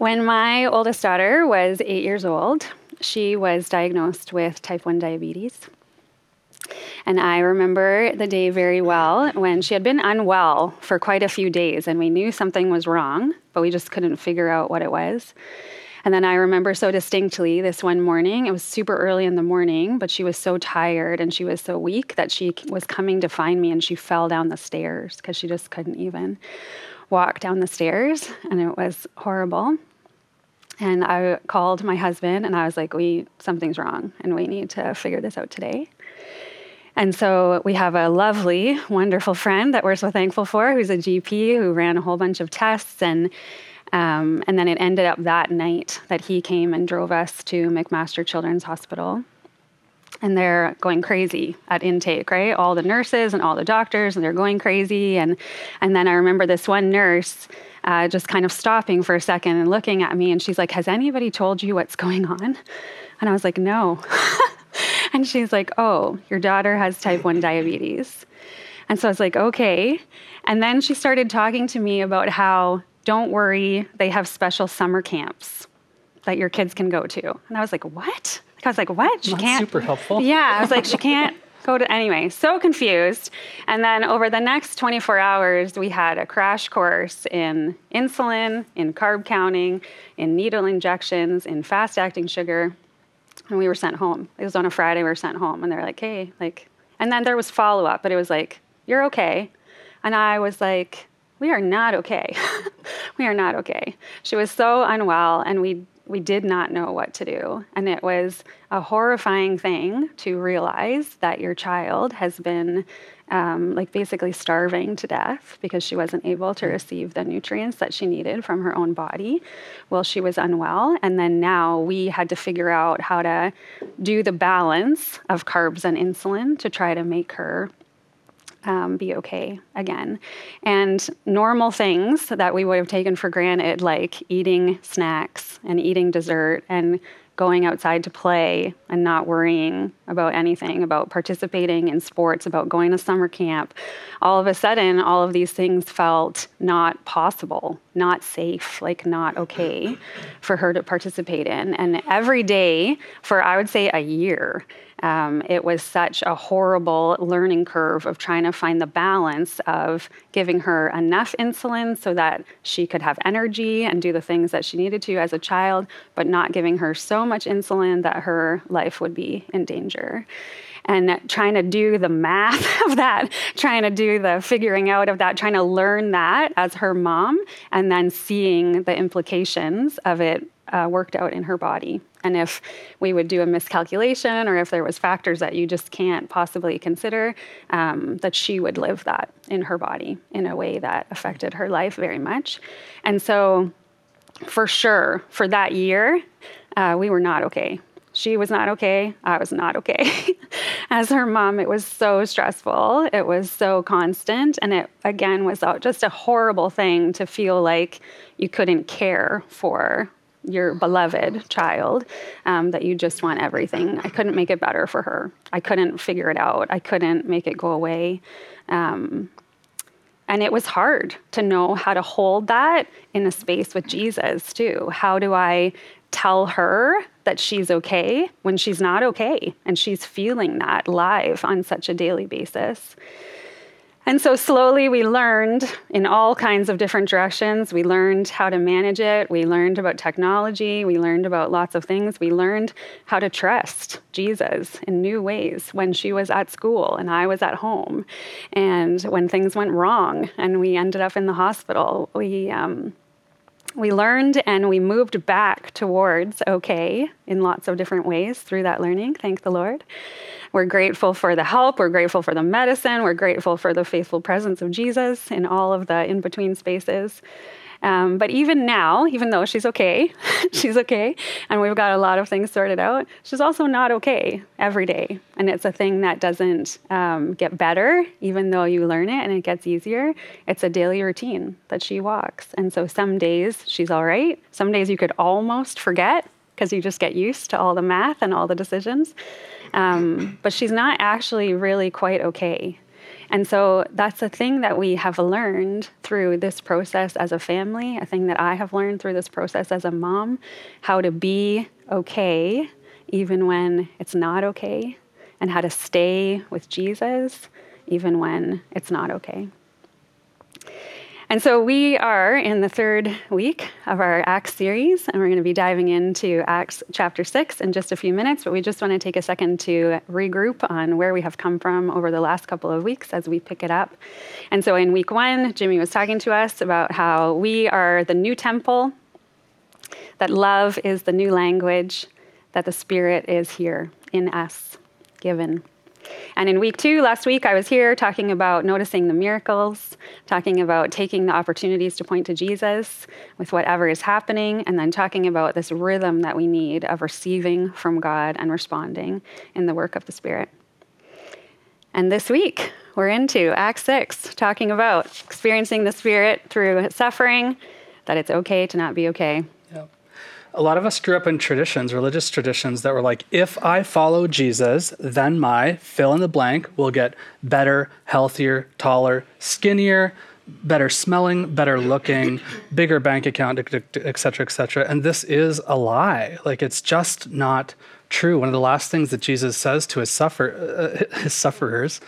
When my oldest daughter was eight years old, she was diagnosed with type 1 diabetes. And I remember the day very well when she had been unwell for quite a few days and we knew something was wrong, but we just couldn't figure out what it was. And then I remember so distinctly this one morning, it was super early in the morning, but she was so tired and she was so weak that she was coming to find me and she fell down the stairs because she just couldn't even walk down the stairs. And it was horrible. And I called my husband and I was like, we something's wrong and we need to figure this out today. And so we have a lovely, wonderful friend that we're so thankful for, who's a GP who ran a whole bunch of tests. And, um, and then it ended up that night that he came and drove us to McMaster Children's Hospital. And they're going crazy at intake, right? All the nurses and all the doctors, and they're going crazy. And, and then I remember this one nurse uh, just kind of stopping for a second and looking at me, and she's like, Has anybody told you what's going on? And I was like, No. and she's like, Oh, your daughter has type 1 diabetes. And so I was like, Okay. And then she started talking to me about how, don't worry, they have special summer camps that your kids can go to. And I was like, What? I was like, What? She Not can't. Super helpful. Yeah. I was like, She can't go to anyway so confused and then over the next 24 hours we had a crash course in insulin in carb counting in needle injections in fast acting sugar and we were sent home it was on a friday we were sent home and they're like hey like and then there was follow-up but it was like you're okay and i was like we are not okay we are not okay she was so unwell and we we did not know what to do. And it was a horrifying thing to realize that your child has been um, like basically starving to death because she wasn't able to receive the nutrients that she needed from her own body while she was unwell. And then now we had to figure out how to do the balance of carbs and insulin to try to make her um, be okay again. And normal things that we would have taken for granted, like eating snacks and eating dessert and going outside to play and not worrying about anything, about participating in sports, about going to summer camp, all of a sudden, all of these things felt not possible, not safe, like not okay for her to participate in. And every day for, I would say, a year, um, it was such a horrible learning curve of trying to find the balance of giving her enough insulin so that she could have energy and do the things that she needed to as a child, but not giving her so much insulin that her life would be in danger. And trying to do the math of that, trying to do the figuring out of that, trying to learn that as her mom, and then seeing the implications of it uh, worked out in her body. And if we would do a miscalculation or if there was factors that you just can't possibly consider, um, that she would live that in her body in a way that affected her life very much. And so, for sure, for that year, uh, we were not okay. She was not okay. I was not okay. As her mom, it was so stressful. It was so constant. And it, again, was just a horrible thing to feel like you couldn't care for your beloved child, um, that you just want everything. I couldn't make it better for her. I couldn't figure it out. I couldn't make it go away. Um, and it was hard to know how to hold that in a space with Jesus, too. How do I tell her that she's okay when she's not okay? And she's feeling that live on such a daily basis. And so slowly we learned in all kinds of different directions. We learned how to manage it. We learned about technology. We learned about lots of things. We learned how to trust Jesus in new ways when she was at school and I was at home. And when things went wrong and we ended up in the hospital, we, um, we learned and we moved back towards okay in lots of different ways through that learning. Thank the Lord. We're grateful for the help. We're grateful for the medicine. We're grateful for the faithful presence of Jesus in all of the in between spaces. Um, but even now, even though she's okay, she's okay, and we've got a lot of things sorted out, she's also not okay every day. And it's a thing that doesn't um, get better, even though you learn it and it gets easier. It's a daily routine that she walks. And so some days she's all right. Some days you could almost forget because you just get used to all the math and all the decisions. Um, but she's not actually really quite okay. And so that's a thing that we have learned through this process as a family, a thing that I have learned through this process as a mom, how to be okay even when it's not okay, and how to stay with Jesus even when it's not okay. And so we are in the third week of our Acts series, and we're going to be diving into Acts chapter 6 in just a few minutes. But we just want to take a second to regroup on where we have come from over the last couple of weeks as we pick it up. And so in week one, Jimmy was talking to us about how we are the new temple, that love is the new language, that the Spirit is here in us, given. And in week two, last week, I was here talking about noticing the miracles, talking about taking the opportunities to point to Jesus with whatever is happening, and then talking about this rhythm that we need of receiving from God and responding in the work of the Spirit. And this week, we're into Acts 6, talking about experiencing the Spirit through suffering, that it's okay to not be okay a lot of us grew up in traditions, religious traditions that were like, if I follow Jesus, then my fill in the blank will get better, healthier, taller, skinnier, better smelling, better looking, bigger bank account, et cetera, et cetera. And this is a lie. Like it's just not true. One of the last things that Jesus says to his suffer uh, his sufferers,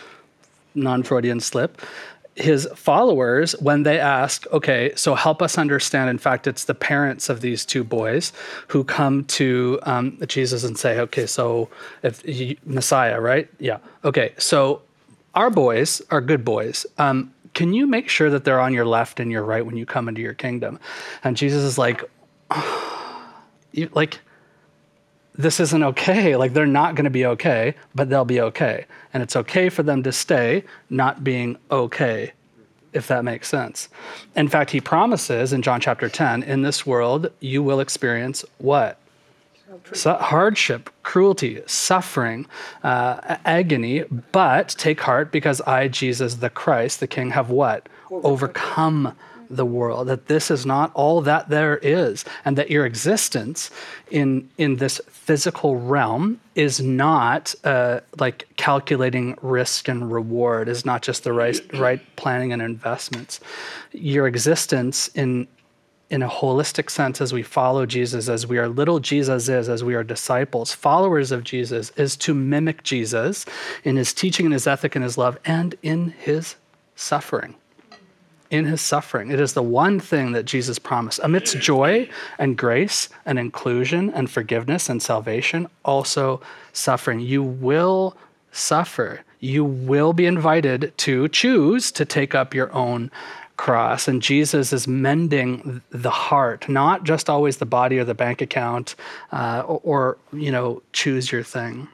non-Freudian slip, his followers when they ask, okay, so help us understand. In fact, it's the parents of these two boys who come to um, Jesus and say, okay, so if he, Messiah, right? Yeah. Okay, so our boys are good boys. Um, can you make sure that they're on your left and your right when you come into your kingdom? And Jesus is like, you, like this isn't okay. Like they're not going to be okay, but they'll be okay. And it's okay for them to stay not being okay, if that makes sense. In fact, he promises in John chapter 10 in this world, you will experience what? So hardship, cruelty, suffering, uh, agony, but take heart because I, Jesus the Christ, the King, have what? Overcome the world, that this is not all that there is, and that your existence in, in this physical realm is not uh, like calculating risk and reward, is not just the right, right planning and investments. Your existence in in a holistic sense as we follow Jesus, as we are little Jesus is, as we are disciples, followers of Jesus, is to mimic Jesus in his teaching and his ethic and his love and in his suffering in his suffering. It is the one thing that Jesus promised. Amidst joy and grace and inclusion and forgiveness and salvation, also suffering. You will suffer. You will be invited to choose to take up your own cross. And Jesus is mending the heart, not just always the body or the bank account uh, or, or, you know, choose your thing.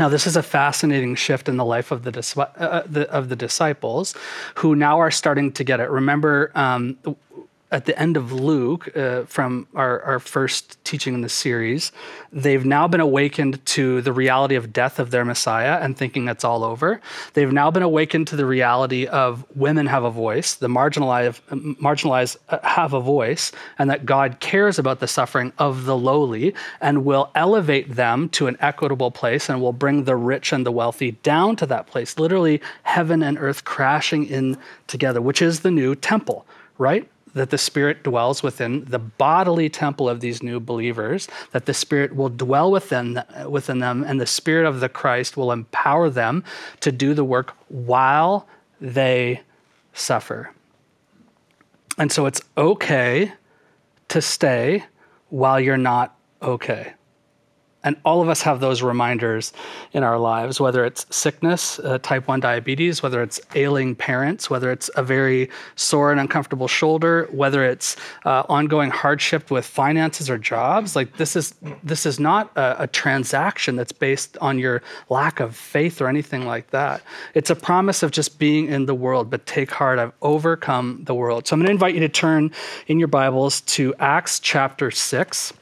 Now, this is a fascinating shift in the life of the, uh, uh, the, of the disciples, who now are starting to get it. Remember, um, at the end of Luke, uh, from our, our first teaching in the series, they've now been awakened to the reality of death of their Messiah and thinking it's all over. They've now been awakened to the reality of women have a voice, the marginalized, marginalized uh, have a voice, and that God cares about the suffering of the lowly and will elevate them to an equitable place and will bring the rich and the wealthy down to that place. Literally, heaven and earth crashing in together, which is the new temple, right? That the Spirit dwells within the bodily temple of these new believers, that the Spirit will dwell within, within them, and the Spirit of the Christ will empower them to do the work while they suffer. And so it's okay to stay while you're not okay. And all of us have those reminders in our lives, whether it's sickness, uh, type 1 diabetes, whether it's ailing parents, whether it's a very sore and uncomfortable shoulder, whether it's uh, ongoing hardship with finances or jobs. Like this is this is not a, a transaction that's based on your lack of faith or anything like that. It's a promise of just being in the world, but take heart, I've overcome the world. So I'm going to invite you to turn in your Bibles to Acts chapter 6.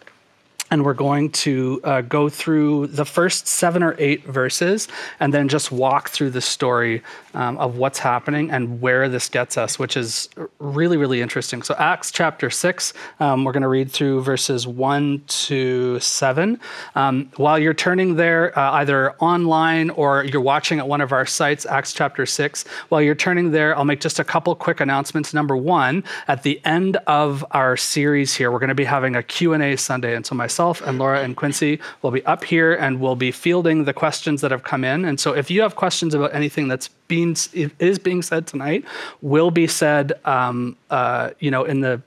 And we're going to uh, go through the first seven or eight verses and then just walk through the story um, of what's happening and where this gets us, which is really, really interesting. So, Acts chapter six, um, we're going to read through verses one to seven. Um, while you're turning there, uh, either online or you're watching at one of our sites, Acts chapter six, while you're turning there, I'll make just a couple quick announcements. Number one, at the end of our series here, we're going to be having a Q&A Sunday. And so myself and Laura and Quincy will be up here and we'll be fielding the questions that have come in. And so if you have questions about anything that's being is being said tonight will be said, um, uh, you know, in the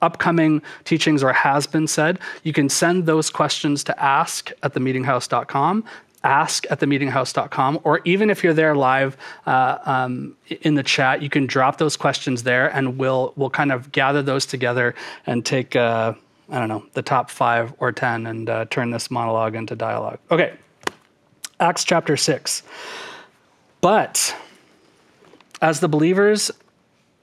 upcoming teachings or has been said. You can send those questions to ask at themeetinghouse.com ask at themeetinghouse.com, or even if you're there live uh, um, in the chat, you can drop those questions there, and we'll we'll kind of gather those together and take uh, I don't know the top five or ten and uh, turn this monologue into dialogue. Okay, Acts chapter six. But as the believers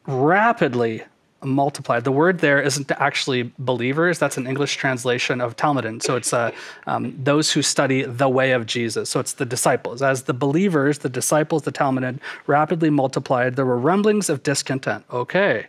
rapidly multiplied, the word there isn't actually believers. That's an English translation of talmidim. So it's uh, um, those who study the way of Jesus. So it's the disciples. As the believers, the disciples, the talmidim rapidly multiplied, there were rumblings of discontent. Okay,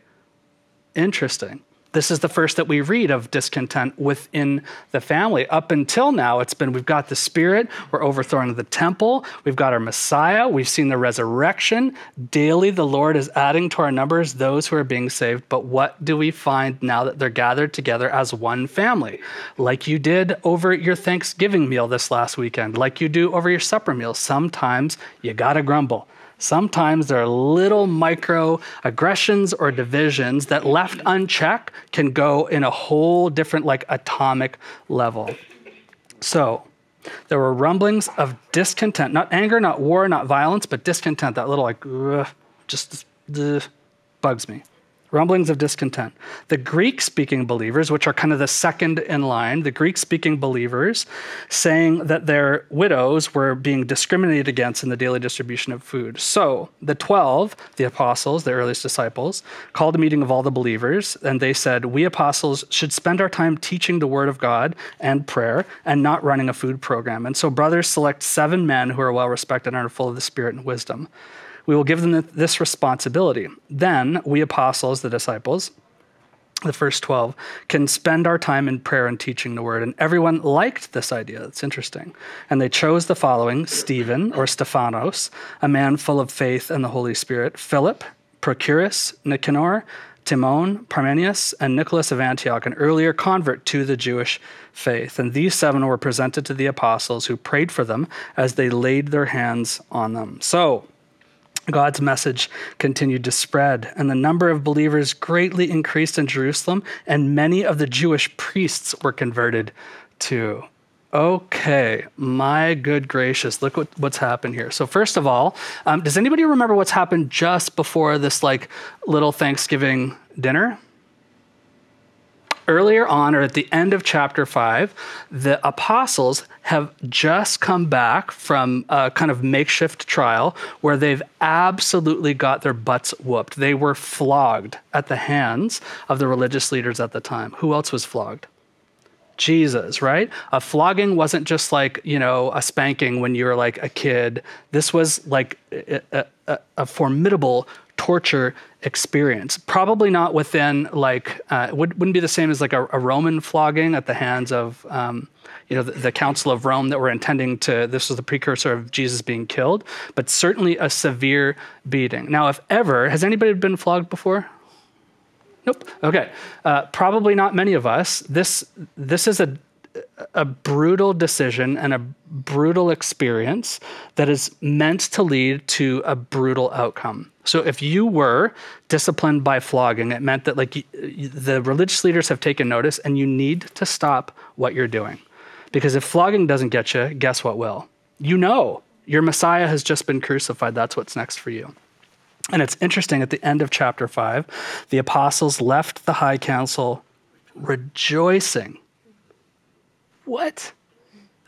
interesting this is the first that we read of discontent within the family. Up until now, it's been we've got the Spirit, we're overthrowing the temple, we've got our Messiah, we've seen the resurrection. Daily, the Lord is adding to our numbers those who are being saved. But what do we find now that they're gathered together as one family? Like you did over your Thanksgiving meal this last weekend, like you do over your supper meal. Sometimes you gotta grumble. Sometimes there are little micro aggressions or divisions that left unchecked can go in a whole different, like atomic level. So, there were rumblings of discontent, not anger, not war, not violence, but discontent, that little like, ugh, just bugs me rumblings of discontent. The Greek speaking believers, which are kind of the second in line, the Greek speaking believers saying that their widows were being discriminated against in the daily distribution of food. So the 12, the apostles, the earliest disciples, called a meeting of all the believers, and they said, We apostles should spend our time teaching the word of God and prayer and not running a food program. And so brothers select seven men who are well respected and are full of the Spirit and wisdom we will give them this responsibility. Then we apostles, the disciples, the first 12, can spend our time in prayer and teaching the word. And everyone liked this idea. It's interesting. And they chose the following Stephen, or Stephanos, a man full of faith and the Holy Spirit, Philip, Prochorus Nicanor, Timon, Parmenius, and Nicholas of Antioch, an earlier convert to the Jewish faith. And these seven were presented to the apostles who prayed for them as they laid their hands on them. So, God's message continued to spread, and the number of believers greatly increased in Jerusalem, and many of the Jewish priests were converted too. Okay, my good gracious, look what, what's happened here. So, first of all, um, does anybody remember what's happened just before this like little Thanksgiving dinner? Earlier on, or at the end of chapter five, the apostles have just come back from a kind of makeshift trial where they've absolutely got their butts whooped. They were flogged at the hands of the religious leaders at the time. Who else was flogged? Jesus, right? A flogging wasn't just like, you know, a spanking when you were like a kid. This was like a, a, a formidable torture experience. Probably not within like uh, would, wouldn't be the same as like a, a Roman flogging at the hands of um, you know the, the, Council of Rome that were intending to. This was the precursor of Jesus being killed, but certainly a severe beating. Now, if ever has anybody been flogged before? Nope. Okay. Uh, probably not many of us. This this is a a brutal decision and a brutal experience that is meant to lead to a brutal outcome. So if you were disciplined by flogging, it meant that like the religious leaders have taken notice and you need to stop what you're doing. Because if flogging doesn't get you, guess what will? You know, your Messiah has just been crucified. That's what's next for you. And it's interesting at the end of chapter 5, the apostles left the high council rejoicing what?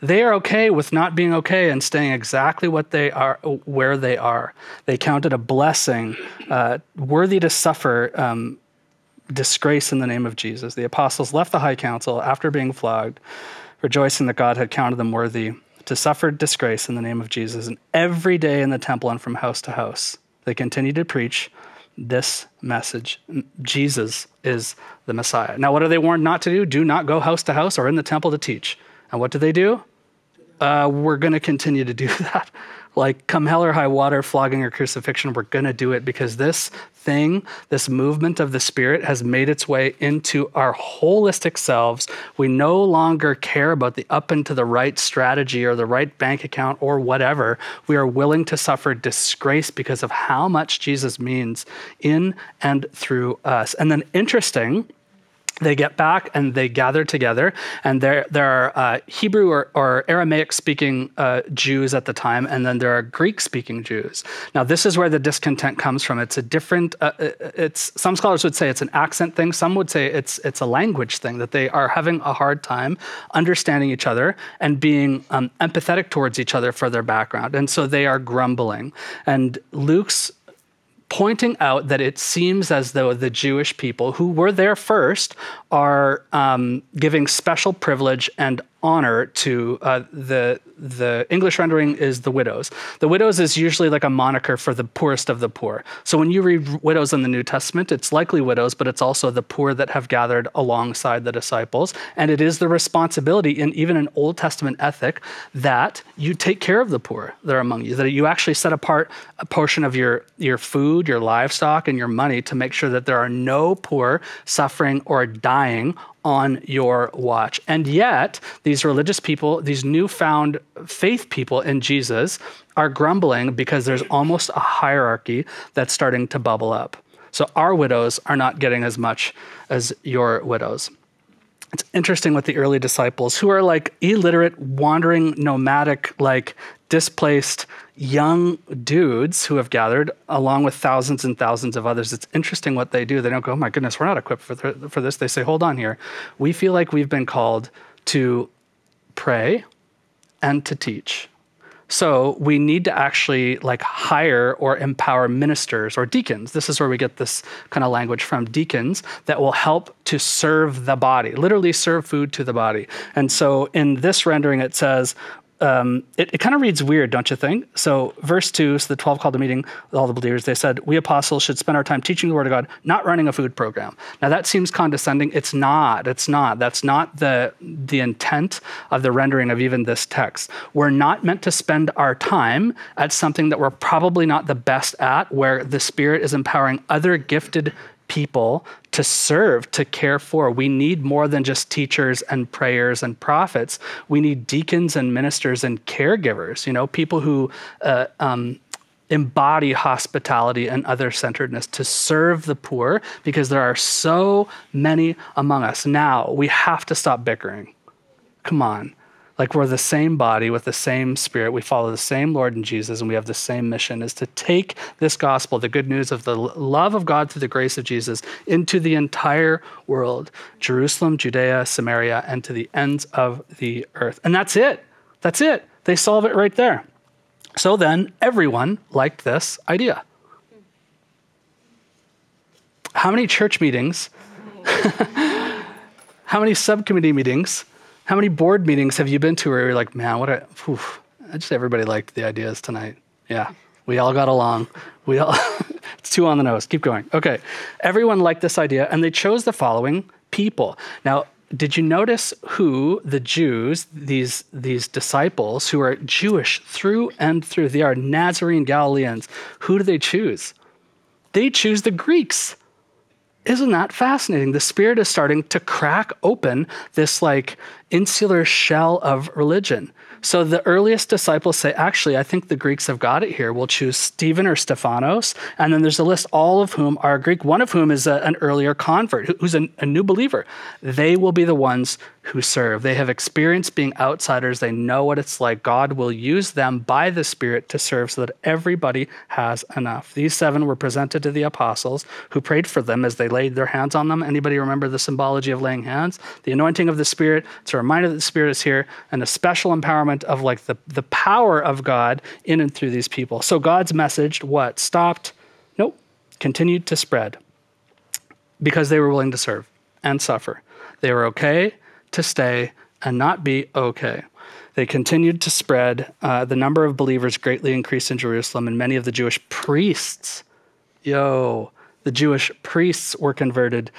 They are okay with not being okay and staying exactly what they are, where they are. They count it a blessing, uh, worthy to suffer um, disgrace in the name of Jesus. The apostles left the high council after being flogged, rejoicing that God had counted them worthy to suffer disgrace in the name of Jesus. And every day in the temple and from house to house, they continued to preach this message Jesus is the Messiah. Now, what are they warned not to do? Do not go house to house or in the temple to teach. And what do they do? Uh, we're going to continue to do that like come hell or high water, flogging or crucifixion, we're going to do it because this thing, this movement of the Spirit has made its way into our holistic selves. We no longer care about the up and to the right strategy or the right bank account or whatever. We are willing to suffer disgrace because of how much Jesus means in and through us. And then, interesting, they get back and they gather together and there there are uh, hebrew or, or aramaic speaking uh, jews at the time and then there are greek speaking jews. Now this is where the discontent comes from. It's a different uh, uh, it's some scholars would say it's an accent thing. Some would say it's it's a language thing that they are having a hard time understanding each other and being um, empathetic towards each other for their background. And so they are grumbling. And luke's pointing out that it seems as though the Jewish people who were there first are um, giving special privilege and honor to uh, the the English rendering is the widows. The widows is usually like a moniker for the poorest of the poor. So when you read widows in the New Testament, it's likely widows, but it's also the poor that have gathered alongside the disciples. And it is the responsibility in even an Old Testament ethic that you take care of the poor that are among you, that you actually set apart a portion of your, your food, your livestock, and your money to make sure that there are no poor suffering or dying on your watch. And yet, these religious people, these newfound faith people in Jesus, are grumbling because there's almost a hierarchy that's starting to bubble up. So our widows are not getting as much as your widows. It's interesting with the early disciples who are like illiterate, wandering, nomadic, like displaced young dudes who have gathered along with thousands and thousands of others. It's interesting what they do. They don't go, oh my goodness, we're not equipped for, th- for this. They say, hold on here. We feel like we've been called to pray and to teach. So we need to actually like hire or empower ministers or deacons. This is where we get this kind of language from deacons that will help to serve the body, literally serve food to the body. And so in this rendering, it says, um, it, it kind of reads weird, don't you think? So, verse 2, so the 12 called a meeting with all the believers. They said, We apostles should spend our time teaching the word of God, not running a food program. Now, that seems condescending. It's not. It's not. That's not the, the intent of the rendering of even this text. We're not meant to spend our time at something that we're probably not the best at, where the Spirit is empowering other gifted people to serve, to care for. We need more than just teachers and prayers and prophets. We need deacons and ministers and caregivers, you know, people who uh, um, embody hospitality and other centeredness to serve the poor because there are so many among us. Now, we have to stop bickering. Come on. Like we're the same body with the same spirit. We follow the same Lord and Jesus, and we have the same mission is to take this gospel, the good news of the love of God through the grace of Jesus, into the entire world Jerusalem, Judea, Samaria, and to the ends of the earth. And that's it. That's it. They solve it right there. So then, everyone liked this idea. How many church meetings? how many subcommittee meetings? How many board meetings have you been to where you're like, man, what a, whew, I just everybody liked the ideas tonight. Yeah, we all got along. We all, it's too on the nose. Keep going. Okay, everyone liked this idea, and they chose the following people. Now, did you notice who the Jews, these these disciples who are Jewish through and through, they are Nazarene Galileans. Who do they choose? They choose the Greeks. Isn't that fascinating? The Spirit is starting to crack open this like insular shell of religion. So the earliest disciples say, actually, I think the Greeks have got it here. We'll choose Stephen or Stephanos. And then there's a list, all of whom are Greek, one of whom is a, an earlier convert who's a, a new believer. They will be the ones who serve. They have experienced being outsiders. They know what it's like. God will use them by the Spirit to serve so that everybody has enough. These seven were presented to the apostles who prayed for them as they laid their hands on them. Anybody remember the symbology of laying hands? The anointing of the Spirit. It's a reminder that the Spirit is here and a special empowerment of like the, the power of God in and through these people. So God's message, what? Stopped? Nope. Continued to spread. because they were willing to serve and suffer. They were okay to stay and not be okay. They continued to spread. Uh, the number of believers greatly increased in Jerusalem, and many of the Jewish priests, yo, the Jewish priests were converted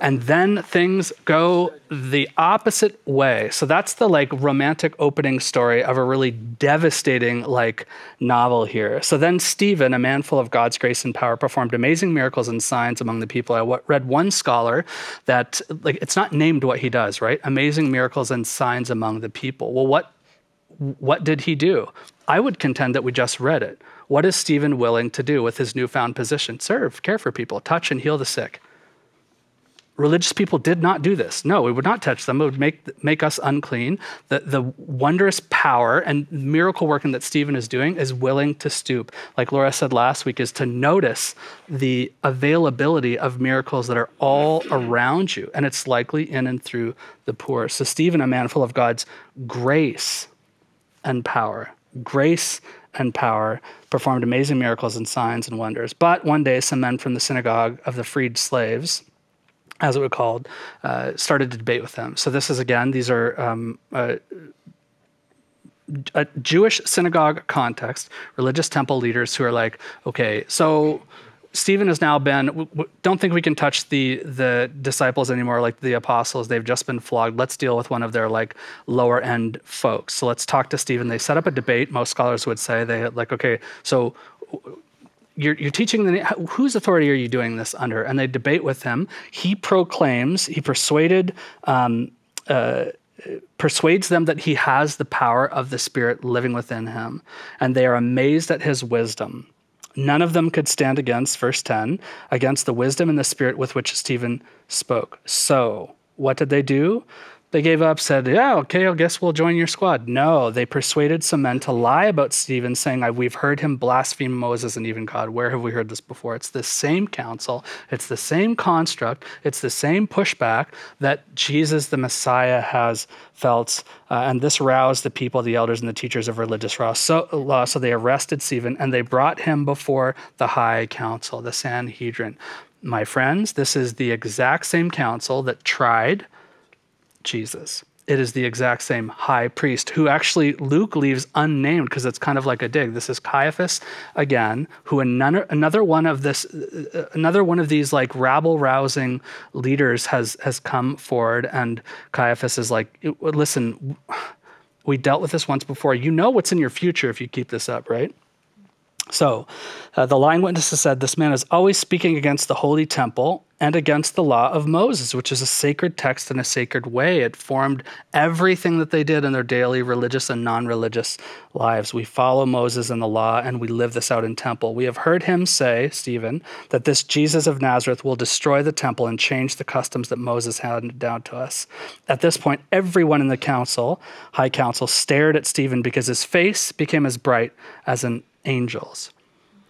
And then things go the opposite way. So that's the like romantic opening story of a really devastating like novel here. So then Stephen, a man full of God's grace and power, performed amazing miracles and signs among the people. I read one scholar that like it's not named what he does, right? Amazing miracles and signs among the people. Well, what what did he do? I would contend that we just read it. What is Stephen willing to do with his newfound position? Serve, care for people, touch and heal the sick religious people did not do this. No, we would not touch them. It would make, make us unclean. The, the wondrous power and miracle working that Stephen is doing is willing to stoop. Like Laura said last week, is to notice the availability of miracles that are all around you. And it's likely in and through the poor. So, Stephen, a man full of God's grace and power, grace and power, performed amazing miracles and signs and wonders. But one day, some men from the synagogue of the freed slaves, as it was called, uh, started to debate with them. So this is again, these are um, uh, a Jewish synagogue context, religious temple leaders who are like, okay, so Stephen has now been. W- w- don't think we can touch the the disciples anymore, like the apostles. They've just been flogged. Let's deal with one of their like lower end folks. So let's talk to Stephen. They set up a debate. Most scholars would say they like, okay, so you're, you're teaching the whose authority are you doing this under? And they debate with him. He proclaims, he persuaded, um, uh, persuades them that he has the power of the Spirit living within him, and they are amazed at his wisdom. None of them could stand against, verse 10, against the wisdom and the spirit with which Stephen spoke. So, what did they do? They gave up, said, Yeah, okay, I guess we'll join your squad. No, they persuaded some men to lie about Stephen, saying, We've heard him blaspheme Moses and even God. Where have we heard this before? It's the same council, it's the same construct, it's the same pushback that Jesus the Messiah has felt. Uh, and this roused the people, the elders, and the teachers of religious law. So, law. so they arrested Stephen and they brought him before the high council, the Sanhedrin. My friends, this is the exact same council that tried Jesus. It is the exact same high priest who actually Luke leaves unnamed because it's kind of like a dig. This is Caiaphas again, who another another one of this uh, another one of these like rabble rousing leaders has has come forward, and Caiaphas is like, listen, we dealt with this once before. You know what's in your future if you keep this up, right? So, uh, the lying witnesses said, This man is always speaking against the holy temple and against the law of Moses, which is a sacred text in a sacred way. It formed everything that they did in their daily religious and non religious lives. We follow Moses and the law, and we live this out in temple. We have heard him say, Stephen, that this Jesus of Nazareth will destroy the temple and change the customs that Moses handed down to us. At this point, everyone in the council, high council, stared at Stephen because his face became as bright as an angel's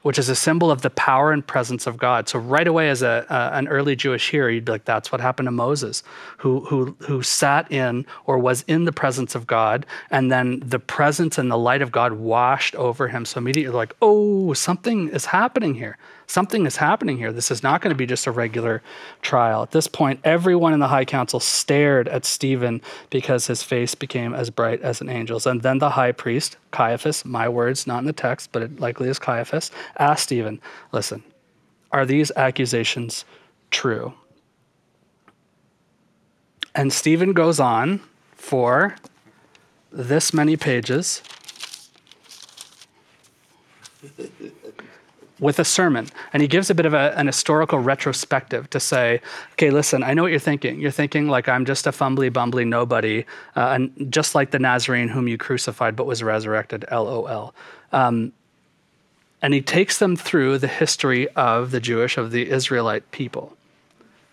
which is a symbol of the power and presence of God. So right away, as a uh, an early Jewish hearer, you'd be like, "That's what happened to Moses, who who who sat in or was in the presence of God, and then the presence and the light of God washed over him." So immediately, like, "Oh, something is happening here." Something is happening here. This is not going to be just a regular trial. At this point, everyone in the high council stared at Stephen because his face became as bright as an angel's. And then the high priest, Caiaphas, my words, not in the text, but it likely is Caiaphas, asked Stephen, Listen, are these accusations true? And Stephen goes on for this many pages with a sermon. And he gives a bit of a, an historical retrospective to say, okay, listen, I know what you're thinking. You're thinking like I'm just a fumbly, bumbly nobody, uh, and just like the Nazarene whom you crucified but was resurrected, LOL. Um, and he takes them through the history of the Jewish, of the Israelite people.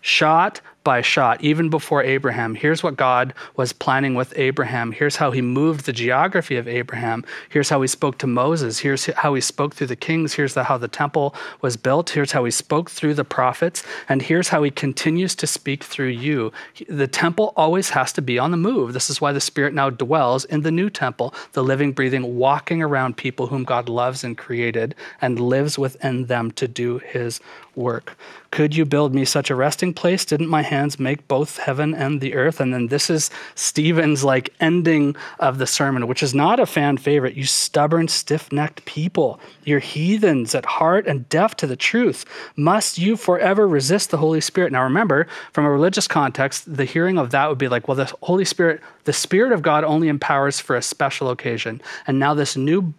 Shot by shot, even before Abraham. Here's what God was planning with Abraham. Here's how he moved the geography of Abraham. Here's how he spoke to Moses. Here's how he spoke through the kings. Here's the, how the temple was built. Here's how he spoke through the prophets. And here's how he continues to speak through you. The temple always has to be on the move. This is why the Spirit now dwells in the new temple, the living, breathing, walking around people whom God loves and created and lives within them to do his work. Could you build me such a resting place? Didn't my hands make both heaven and the earth? And then this is Stephen's like ending of the sermon, which is not a fan favorite. You stubborn, stiff necked people, you're heathens at heart and deaf to the truth. Must you forever resist the Holy Spirit? Now remember, from a religious context, the hearing of that would be like, well, the Holy Spirit, the Spirit of God only empowers for a special occasion. And now this new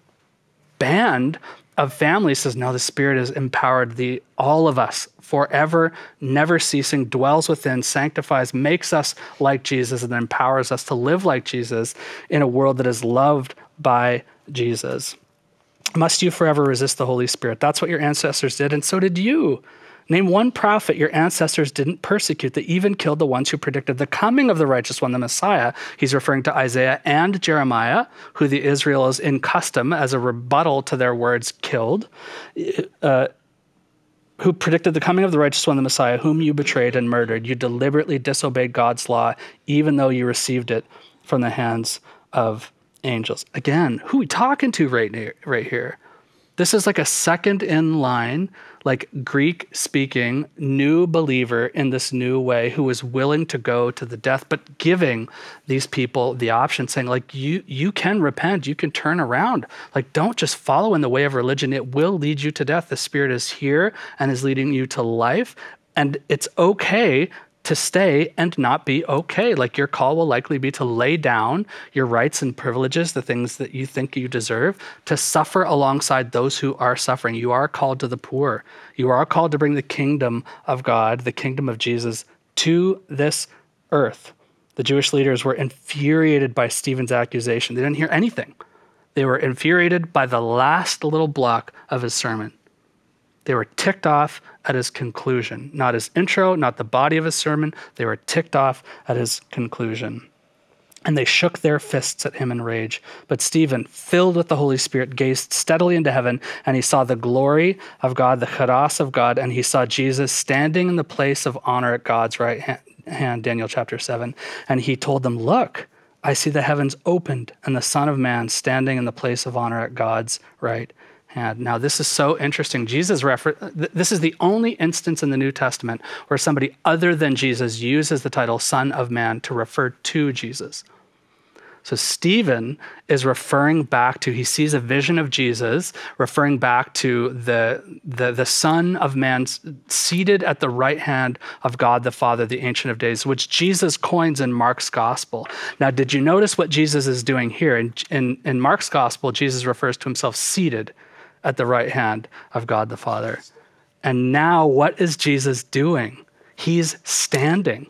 band of family says, no, the Spirit has empowered the all of us forever, never ceasing, dwells within, sanctifies, makes us like Jesus, and empowers us to live like Jesus in a world that is loved by Jesus. Must you forever resist the Holy Spirit? That's what your ancestors did, and so did you. Name one prophet your ancestors didn't persecute that even killed the ones who predicted the coming of the righteous one, the Messiah. He's referring to Isaiah and Jeremiah, who the Israels in custom as a rebuttal to their words killed. Uh, who predicted the coming of the righteous one, the Messiah, whom you betrayed and murdered. You deliberately disobeyed God's law, even though you received it from the hands of angels. Again, who we talking to right, near, right here? This is like a second in line, like Greek speaking new believer in this new way who is willing to go to the death, but giving these people the option, saying, like, you you can repent, you can turn around. Like, don't just follow in the way of religion. It will lead you to death. The spirit is here and is leading you to life. And it's okay to stay and not be okay. Like your call will likely be to lay down your rights and privileges, the things that you think you deserve, to suffer alongside those who are suffering. You are called to the poor. You are called to bring the kingdom of God, the kingdom of Jesus, to this earth. The Jewish leaders were infuriated by Stephen's accusation. They didn't hear anything. They were infuriated by the last little block of his sermon. They were ticked off at his conclusion, not his intro, not the body of his sermon. They were ticked off at his conclusion. And they shook their fists at him in rage. But Stephen, filled with the Holy Spirit, gazed steadily into heaven, and he saw the glory of God, the charis of God, and he saw Jesus standing in the place of honor at God's right hand, Daniel chapter 7. And he told them, Look, I see the heavens opened, and the Son of Man standing in the place of honor at God's right hand. Now, this is so interesting. Jesus refer- this is the only instance in the New Testament where somebody other than Jesus uses the title Son of Man to refer to Jesus. So Stephen is referring back to, he sees a vision of Jesus, referring back to the, the, the Son of Man seated at the right hand of God the Father, the Ancient of Days, which Jesus coins in Mark's Gospel. Now, did you notice what Jesus is doing here? In, in, in Mark's Gospel, Jesus refers to himself seated at the right hand of God the Father. And now, what is Jesus doing? He's standing.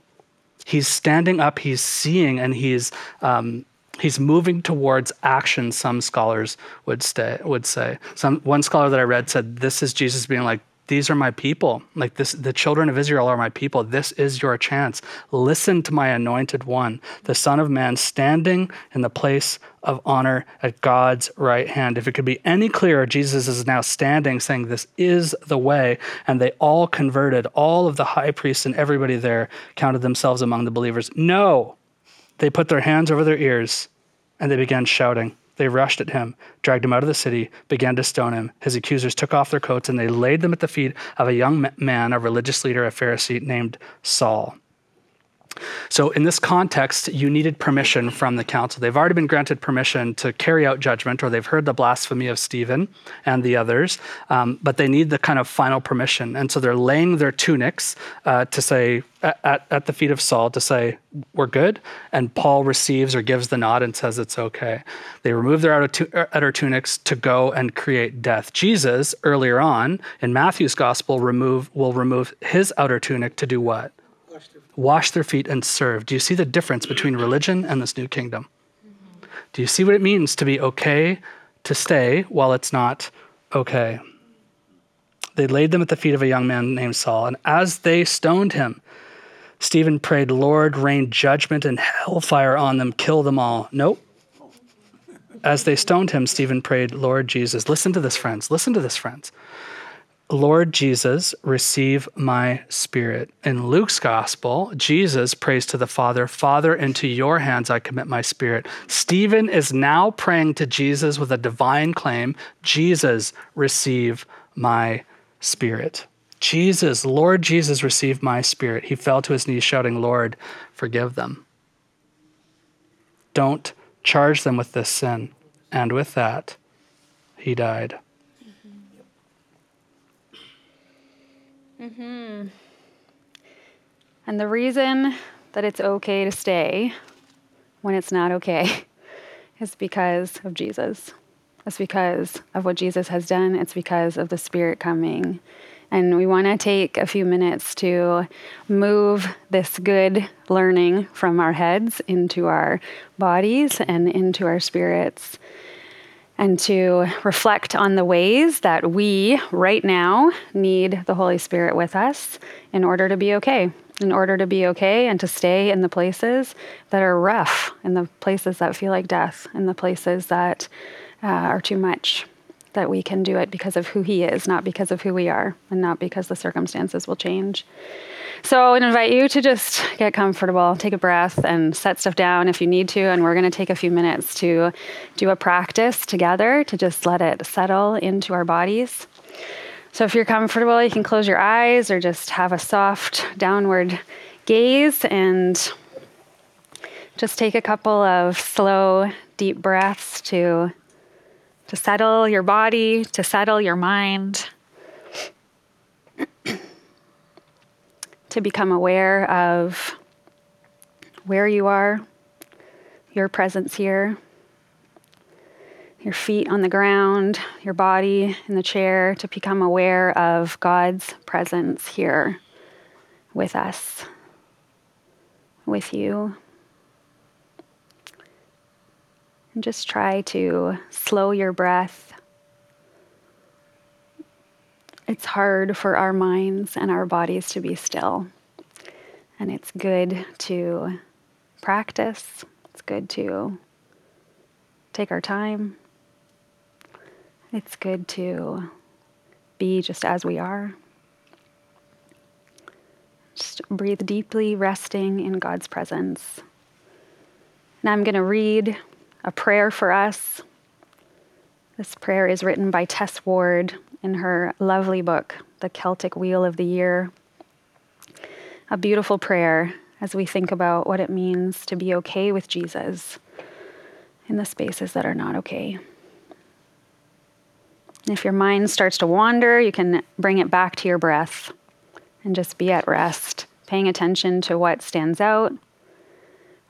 He's standing up, he's seeing, and he's, um, he's moving towards action, some scholars would, stay, would say. Some, one scholar that I read said this is Jesus being like, these are my people. Like this, the children of Israel are my people. This is your chance. Listen to my anointed one, the Son of Man, standing in the place of honor at God's right hand. If it could be any clearer, Jesus is now standing saying, This is the way. And they all converted. All of the high priests and everybody there counted themselves among the believers. No, they put their hands over their ears and they began shouting. They rushed at him, dragged him out of the city, began to stone him. His accusers took off their coats and they laid them at the feet of a young man, a religious leader, a Pharisee named Saul. So, in this context, you needed permission from the council. They've already been granted permission to carry out judgment, or they've heard the blasphemy of Stephen and the others, um, but they need the kind of final permission. And so they're laying their tunics uh, to say, at, at the feet of Saul, to say, We're good. And Paul receives or gives the nod and says it's okay. They remove their outer, outer tunics to go and create death. Jesus, earlier on in Matthew's gospel, remove, will remove his outer tunic to do what? Wash their feet, and serve. Do you see the difference between religion and this new kingdom? Do you see what it means to be okay to stay while it's not okay? They laid them at the feet of a young man named Saul, and as they stoned him, Stephen prayed, Lord, rain judgment and hellfire on them, kill them all. Nope. As they stoned him, Stephen prayed, Lord Jesus. Listen to this, friends. Listen to this, friends. Lord Jesus, receive my spirit. In Luke's gospel, Jesus prays to the Father, Father, into your hands I commit my spirit. Stephen is now praying to Jesus with a divine claim Jesus, receive my spirit. Jesus, Lord Jesus, receive my spirit. He fell to his knees, shouting, Lord, forgive them. Don't charge them with this sin. And with that, he died. Mm-hmm. And the reason that it's okay to stay when it's not okay is because of Jesus. It's because of what Jesus has done. It's because of the Spirit coming. And we want to take a few minutes to move this good learning from our heads into our bodies and into our spirits and to reflect on the ways that we, right now, need the Holy Spirit with us in order to be okay. In order to be okay and to stay in the places that are rough, in the places that feel like death, in the places that uh, are too much. That we can do it because of who He is, not because of who we are, and not because the circumstances will change. So I invite you to just get comfortable, take a breath, and set stuff down if you need to. And we're going to take a few minutes to do a practice together to just let it settle into our bodies. So if you're comfortable, you can close your eyes or just have a soft downward gaze and just take a couple of slow, deep breaths to, to settle your body, to settle your mind. to become aware of where you are, your presence here, your feet on the ground, your body in the chair, to become aware of God's presence here with us, with you. And just try to slow your breath it's hard for our minds and our bodies to be still. And it's good to practice, it's good to take our time. It's good to be just as we are. Just breathe deeply, resting in God's presence. And I'm going to read a prayer for us. This prayer is written by Tess Ward in her lovely book, The Celtic Wheel of the Year. A beautiful prayer as we think about what it means to be okay with Jesus in the spaces that are not okay. If your mind starts to wander, you can bring it back to your breath and just be at rest, paying attention to what stands out,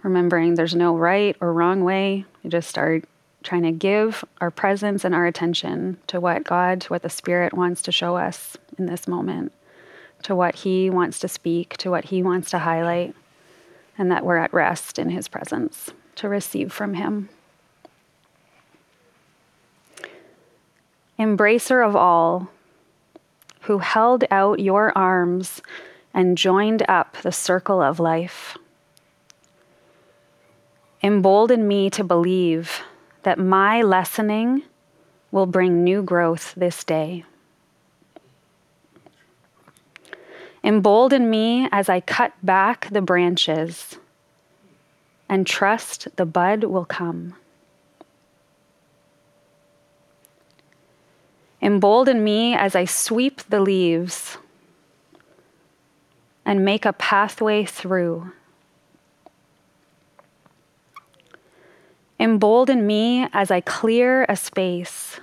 remembering there's no right or wrong way. We just start trying to give our presence and our attention to what God, to what the Spirit wants to show us in this moment, to what He wants to speak, to what He wants to highlight, and that we're at rest in His presence to receive from Him. Embracer of all, who held out your arms and joined up the circle of life. Embolden me to believe that my lessening will bring new growth this day. Embolden me as I cut back the branches and trust the bud will come. Embolden me as I sweep the leaves and make a pathway through. Embolden me as I clear a space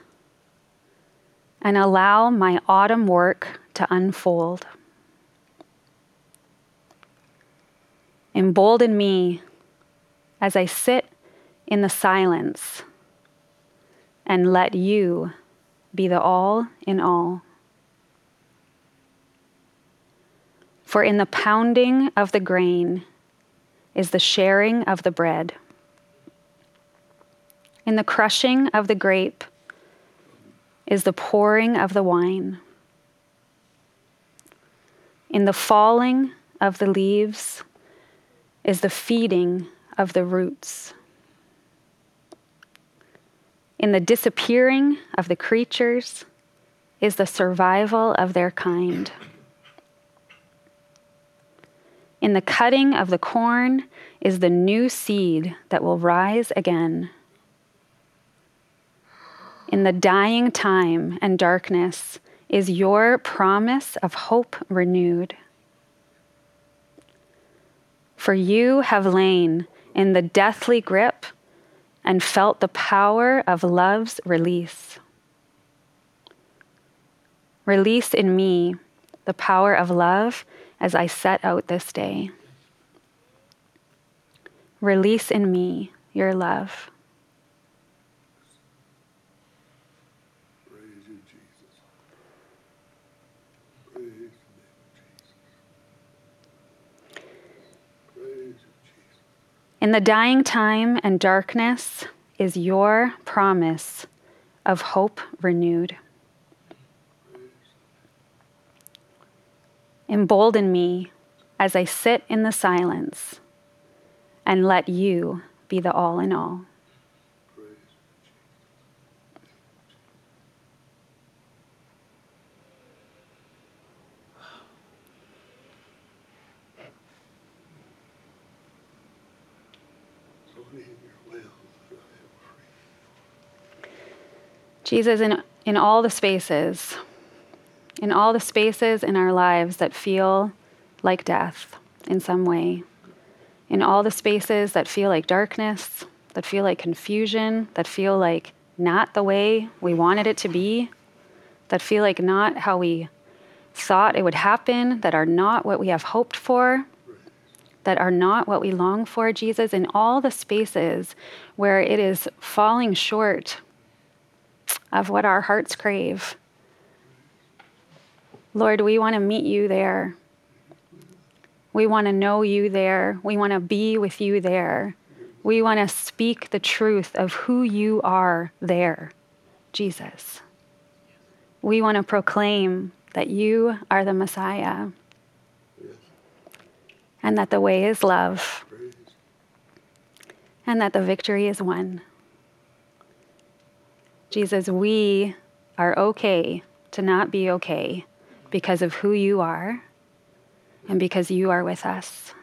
and allow my autumn work to unfold. Embolden me as I sit in the silence and let you be the all in all. For in the pounding of the grain is the sharing of the bread. In the crushing of the grape is the pouring of the wine. In the falling of the leaves is the feeding of the roots. In the disappearing of the creatures is the survival of their kind. In the cutting of the corn is the new seed that will rise again. In the dying time and darkness is your promise of hope renewed. For you have lain in the deathly grip and felt the power of love's release. Release in me the power of love as I set out this day. Release in me your love. In the dying time and darkness is your promise of hope renewed. Embolden me as I sit in the silence and let you be the all in all. Jesus, in, in all the spaces, in all the spaces in our lives that feel like death in some way, in all the spaces that feel like darkness, that feel like confusion, that feel like not the way we wanted it to be, that feel like not how we thought it would happen, that are not what we have hoped for, that are not what we long for, Jesus, in all the spaces where it is falling short of what our hearts crave. Lord, we want to meet you there. We want to know you there. We want to be with you there. We want to speak the truth of who you are there, Jesus. We want to proclaim that you are the Messiah and that the way is love and that the victory is won. Jesus, we are okay to not be okay because of who you are and because you are with us.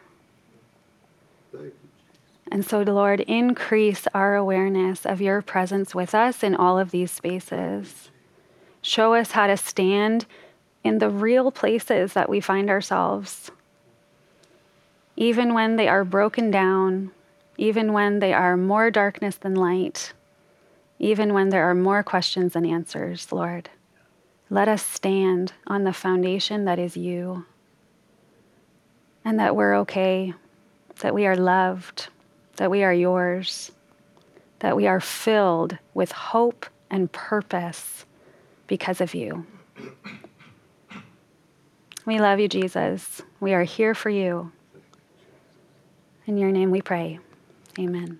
And so, Lord, increase our awareness of your presence with us in all of these spaces. Show us how to stand in the real places that we find ourselves, even when they are broken down, even when they are more darkness than light even when there are more questions than answers, Lord. Let us stand on the foundation that is you, and that we're okay, that we are loved, that we are yours, that we are filled with hope and purpose because of you. We love you, Jesus. We are here for you. In your name we pray. Amen.